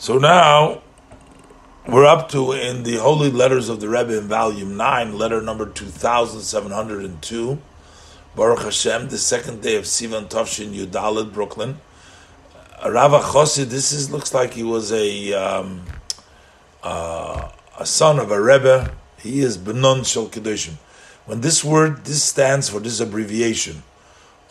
So now we're up to in the Holy Letters of the Rebbe in Volume 9, letter number 2702. Baruch Hashem, the second day of Sivan Tovshin Yudalit, Brooklyn. Uh, Rava Chosid, this is looks like he was a um, uh, a son of a Rebbe. He is Benon Shel Kedoshim. When this word, this stands for this abbreviation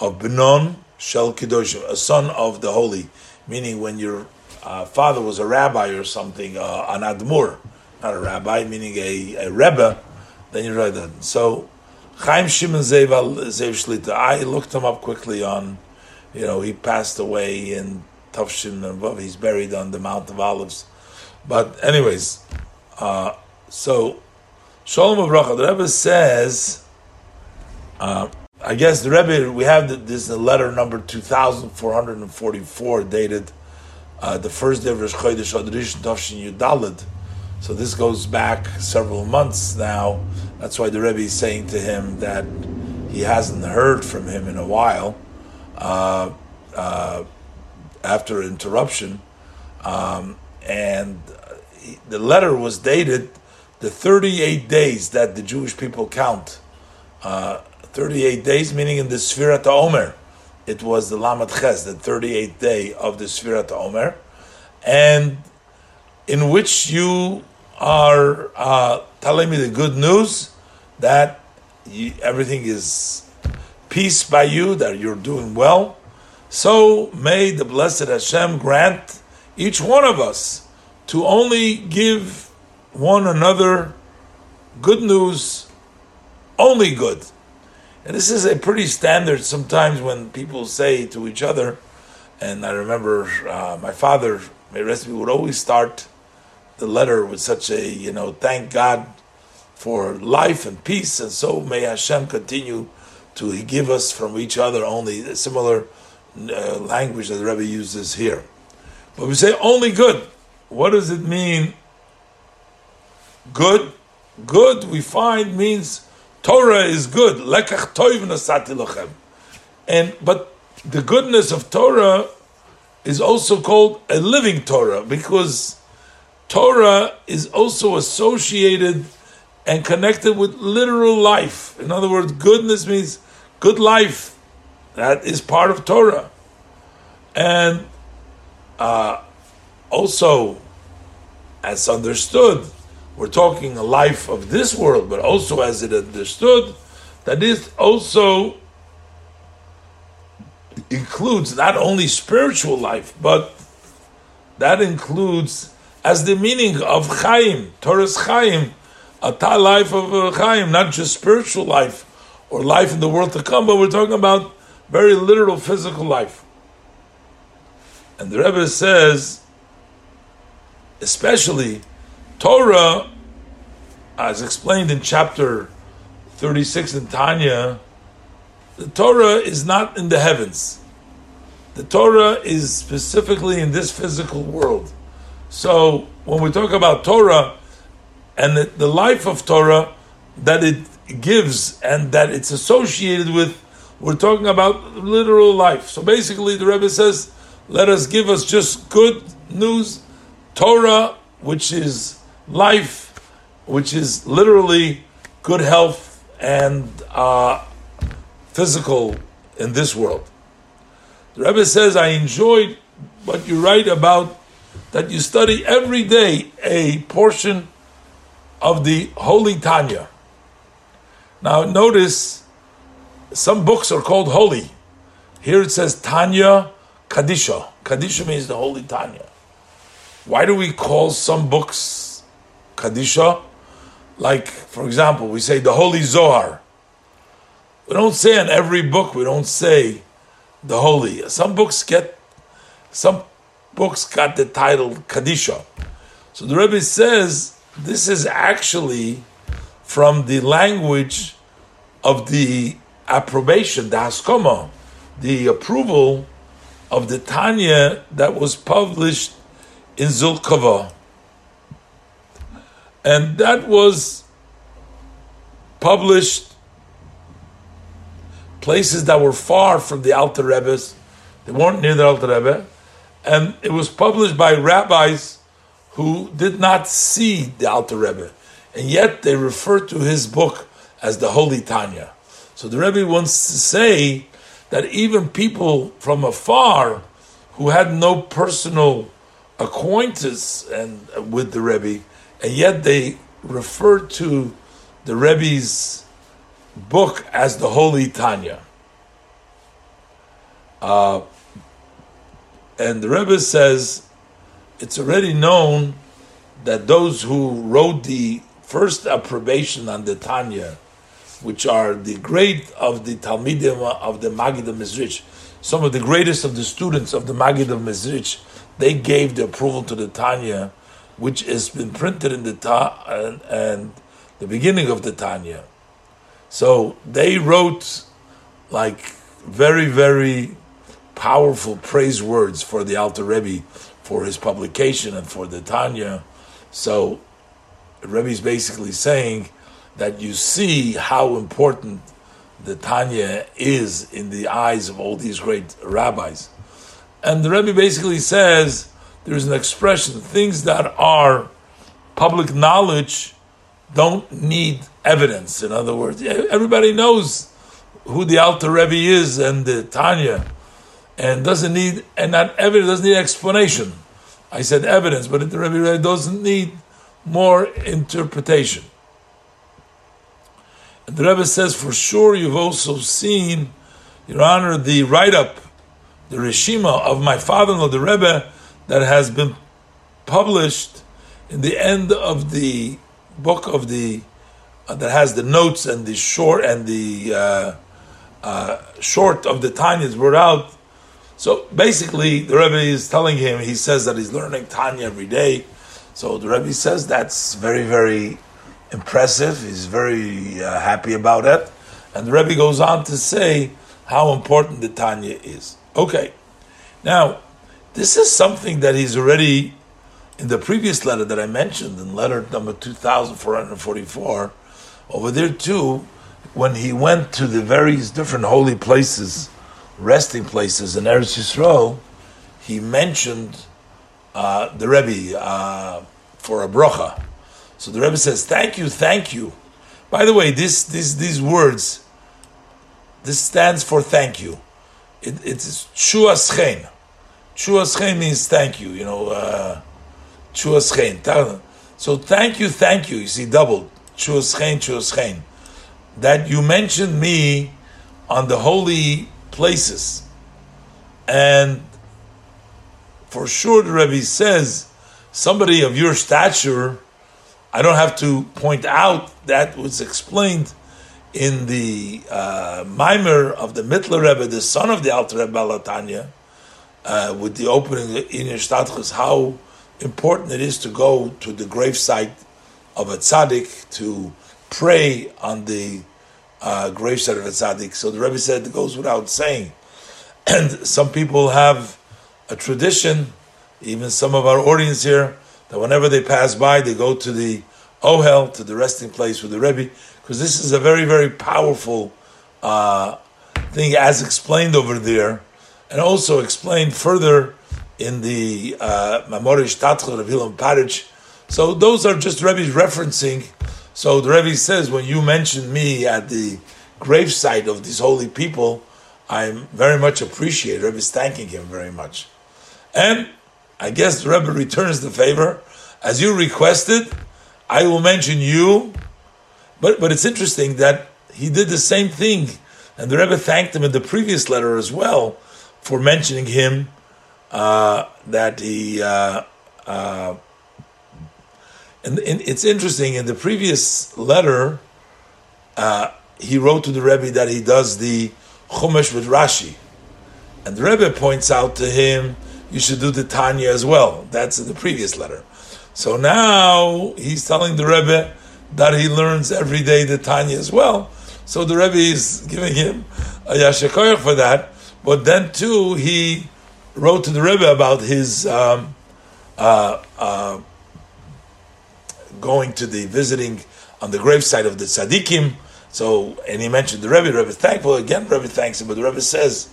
of Benon Shel Kedoshim, a son of the holy, meaning when your uh, father was a rabbi or something, uh, an admur, not a rabbi, meaning a, a rebbe, then you write that. So Chaim Shimon Zev Shlita, I looked him up quickly on, you know, he passed away in Tafshin and he's buried on the Mount of Olives. But anyways, uh, so Shalom Avracha, the Rebbe says, uh, I guess the Rebbe, we have this letter number 2444 dated uh, the first day of Rosh Chodesh Adrish Tafshin Yudalid. So this goes back several months now. That's why the Rebbe is saying to him that he hasn't heard from him in a while uh, uh, after interruption. Um, and he, the letter was dated the 38 days that the Jewish people count. Uh, 38 days, meaning in the Sfirat Omer it was the Lamed Ches, the 38th day of the Sfirat Omer, and in which you are uh, telling me the good news that you, everything is peace by you, that you're doing well. So may the blessed Hashem grant each one of us to only give one another good news, only good and this is a pretty standard sometimes when people say to each other, and I remember uh, my father, my rest me, would always start the letter with such a, you know, thank God for life and peace, and so may Hashem continue to give us from each other only similar uh, language that the Rebbe uses here. But we say only good. What does it mean? Good. Good, we find, means Torah is good. Lekach toiv nasati lochem. And but the goodness of Torah is also called a living Torah because Torah is also associated and connected with literal life. In other words, goodness means good life. That is part of Torah. And uh, also, as understood, we're talking a life of this world, but also as it understood, that that is also includes not only spiritual life, but that includes as the meaning of Chaim, Torah's Chaim, a life of uh, Chaim, not just spiritual life or life in the world to come, but we're talking about very literal physical life. And the Rebbe says, especially Torah, as explained in chapter 36 in Tanya, the Torah is not in the heavens. The Torah is specifically in this physical world. So when we talk about Torah and the, the life of Torah that it gives and that it's associated with, we're talking about literal life. So basically, the Rebbe says, let us give us just good news, Torah, which is life, which is literally good health and uh, physical in this world. The Rebbe says, I enjoyed what you write about that you study every day a portion of the Holy Tanya. Now, notice some books are called holy. Here it says Tanya Kadisha. Kadisha means the Holy Tanya. Why do we call some books Kadisha, like, for example, we say the Holy Zohar. We don't say in every book, we don't say the Holy. Some books get, some books got the title Kadisha. So the Rebbe says this is actually from the language of the approbation, the Haskoma, the approval of the Tanya that was published in Zulkava and that was published places that were far from the Alter Rebbe's. They weren't near the Alter Rebbe, and it was published by rabbis who did not see the Alter Rebbe, and yet they refer to his book as the Holy Tanya. So the Rebbe wants to say that even people from afar who had no personal acquaintance and with the Rebbe, and yet they refer to the Rebbe's book as the Holy Tanya. Uh, and the Rebbe says it's already known that those who wrote the first approbation on the Tanya, which are the great of the Talmidim of the Magid of Mezrich, some of the greatest of the students of the Magid of Mezrich, they gave the approval to the Tanya, which has been printed in the Ta and, and the beginning of the Tanya. So they wrote like very, very powerful praise words for the Alter Rebbe for his publication and for the Tanya. So Rebbe is basically saying that you see how important the Tanya is in the eyes of all these great rabbis. And the Rebbe basically says there's an expression things that are public knowledge don't need evidence. In other words, everybody knows who the Alter Rebbe is and the Tanya, and doesn't need and that evidence doesn't need explanation. I said evidence, but the Rebbe doesn't need more interpretation. And the Rebbe says, for sure, you've also seen, Your Honor, the write-up, the Rishima of my father-in-law, the Rebbe, that has been published in the end of the book of the uh, that has the notes and the short and the uh, uh, short of the Tanya is brought out. So basically, the Rebbe is telling him. He says that he's learning Tanya every day. So the Rebbe says that's very very impressive. He's very uh, happy about it, and the Rebbe goes on to say how important the Tanya is. Okay, now this is something that he's already in the previous letter that I mentioned, in letter number 2444, over there too, when he went to the various different holy places, resting places in Eretz Yisrael, he mentioned uh, the Rebbe uh, for a bracha. So the Rebbe says, "Thank you, thank you." By the way, this, this these words, this stands for thank you. It, it's shuaschen. Shuaschen means thank you. You know. Uh, so thank you, thank you. You see, double. That you mentioned me on the holy places. And for sure, the Rebbe says, somebody of your stature, I don't have to point out that was explained in the uh, mimer of the Mitteler Rebbe, the son of the Alter Rebbe Balatanya, uh, with the opening inyan hishtatchus, how important it is to go to the gravesite of a tzaddik to pray on the uh, gravesite of a tzaddik. So the Rebbe said it goes without saying. And some people have a tradition, even some of our audience here, that whenever they pass by, they go to the ohel, to the resting place with the Rebbe, because this is a very, very powerful uh, thing, as explained over there, and also explained further in the uh, Mamorish Tatchel of Hilam Parich. So those are just Rebbe's referencing. So the Rebbe says, when you mention me at the gravesite of these holy people, I'm very much appreciated. Rebbe is thanking him very much. And I guess the Rebbe returns the favor. As you requested, I will mention you. But, but it's interesting that he did the same thing. And the Rebbe thanked him in the previous letter as well for mentioning him uh, that he. Uh, uh, and, and, it's interesting. In the previous letter, uh, he wrote to the Rebbe that he does the Chumash with Rashi, and the Rebbe points out to him you should do the Tanya as well. That's in the previous letter. So now he's telling the Rebbe that he learns every day the Tanya as well. So the Rebbe is giving him a yashakoyach for that. But then too, he wrote to the Rebbe about his um, uh, uh, going to the visiting on the gravesite of the tzaddikim. So, and he mentioned the Rebbe. The Rebbe thankful again. Rebbe thanks him, but the Rebbe says,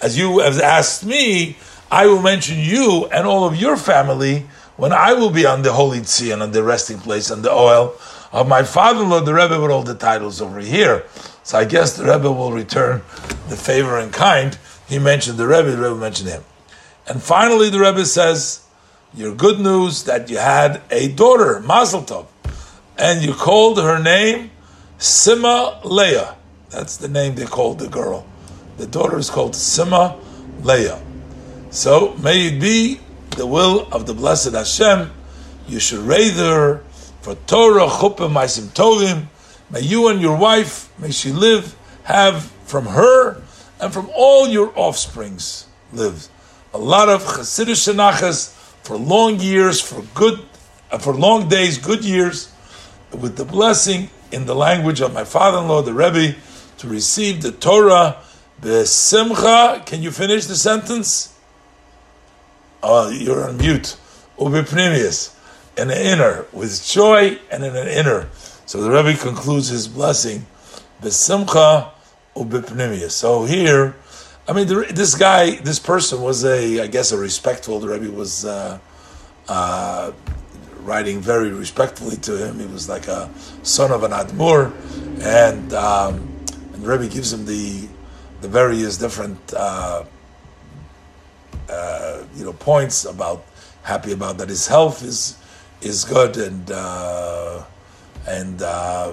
"As you have asked me, I will mention you and all of your family when I will be on the holy tzia and on the resting place and the ohel of my father-in-law, the Rebbe, with all the titles over here. So I guess the Rebbe will return the favor in kind. He mentioned the Rebbe, the Rebbe mentioned him. And finally, the Rebbe says, your good news that you had a daughter, Mazel Tov, and you called her name Sima Leah. That's the name they called the girl. The daughter is called Sima Leah. So may it be the will of the blessed Hashem. You should raise her for Torah, Chuppah, Maasim Tovim. May you and your wife, may she live, have from her and from all your offsprings live a lot of Chassidishe nachas for long years, for good, uh, for long days, good years, with the blessing in the language of my father-in-law, the Rebbe, to receive the Torah besimcha. Can you finish the sentence? Oh, you're on mute. Ubipnimius, in an inner, with joy and in an inner. So the Rebbe concludes his blessing, besimcha. So here, I mean, the, this guy, this person was a, I guess, a respectful. The Rebbe was uh, uh, writing very respectfully to him. He was like a son of an Admur, and um, and the Rebbe gives him the the various different uh, uh, you know points about happy about that his health is is good and uh, and uh,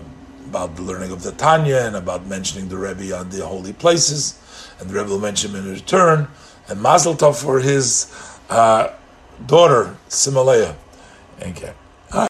about the learning of the Tanya and about mentioning the Rebbe on the holy places and the Rebbe will mention him in return, and Mazel Tov for his uh, daughter, Sima Leah. Okay.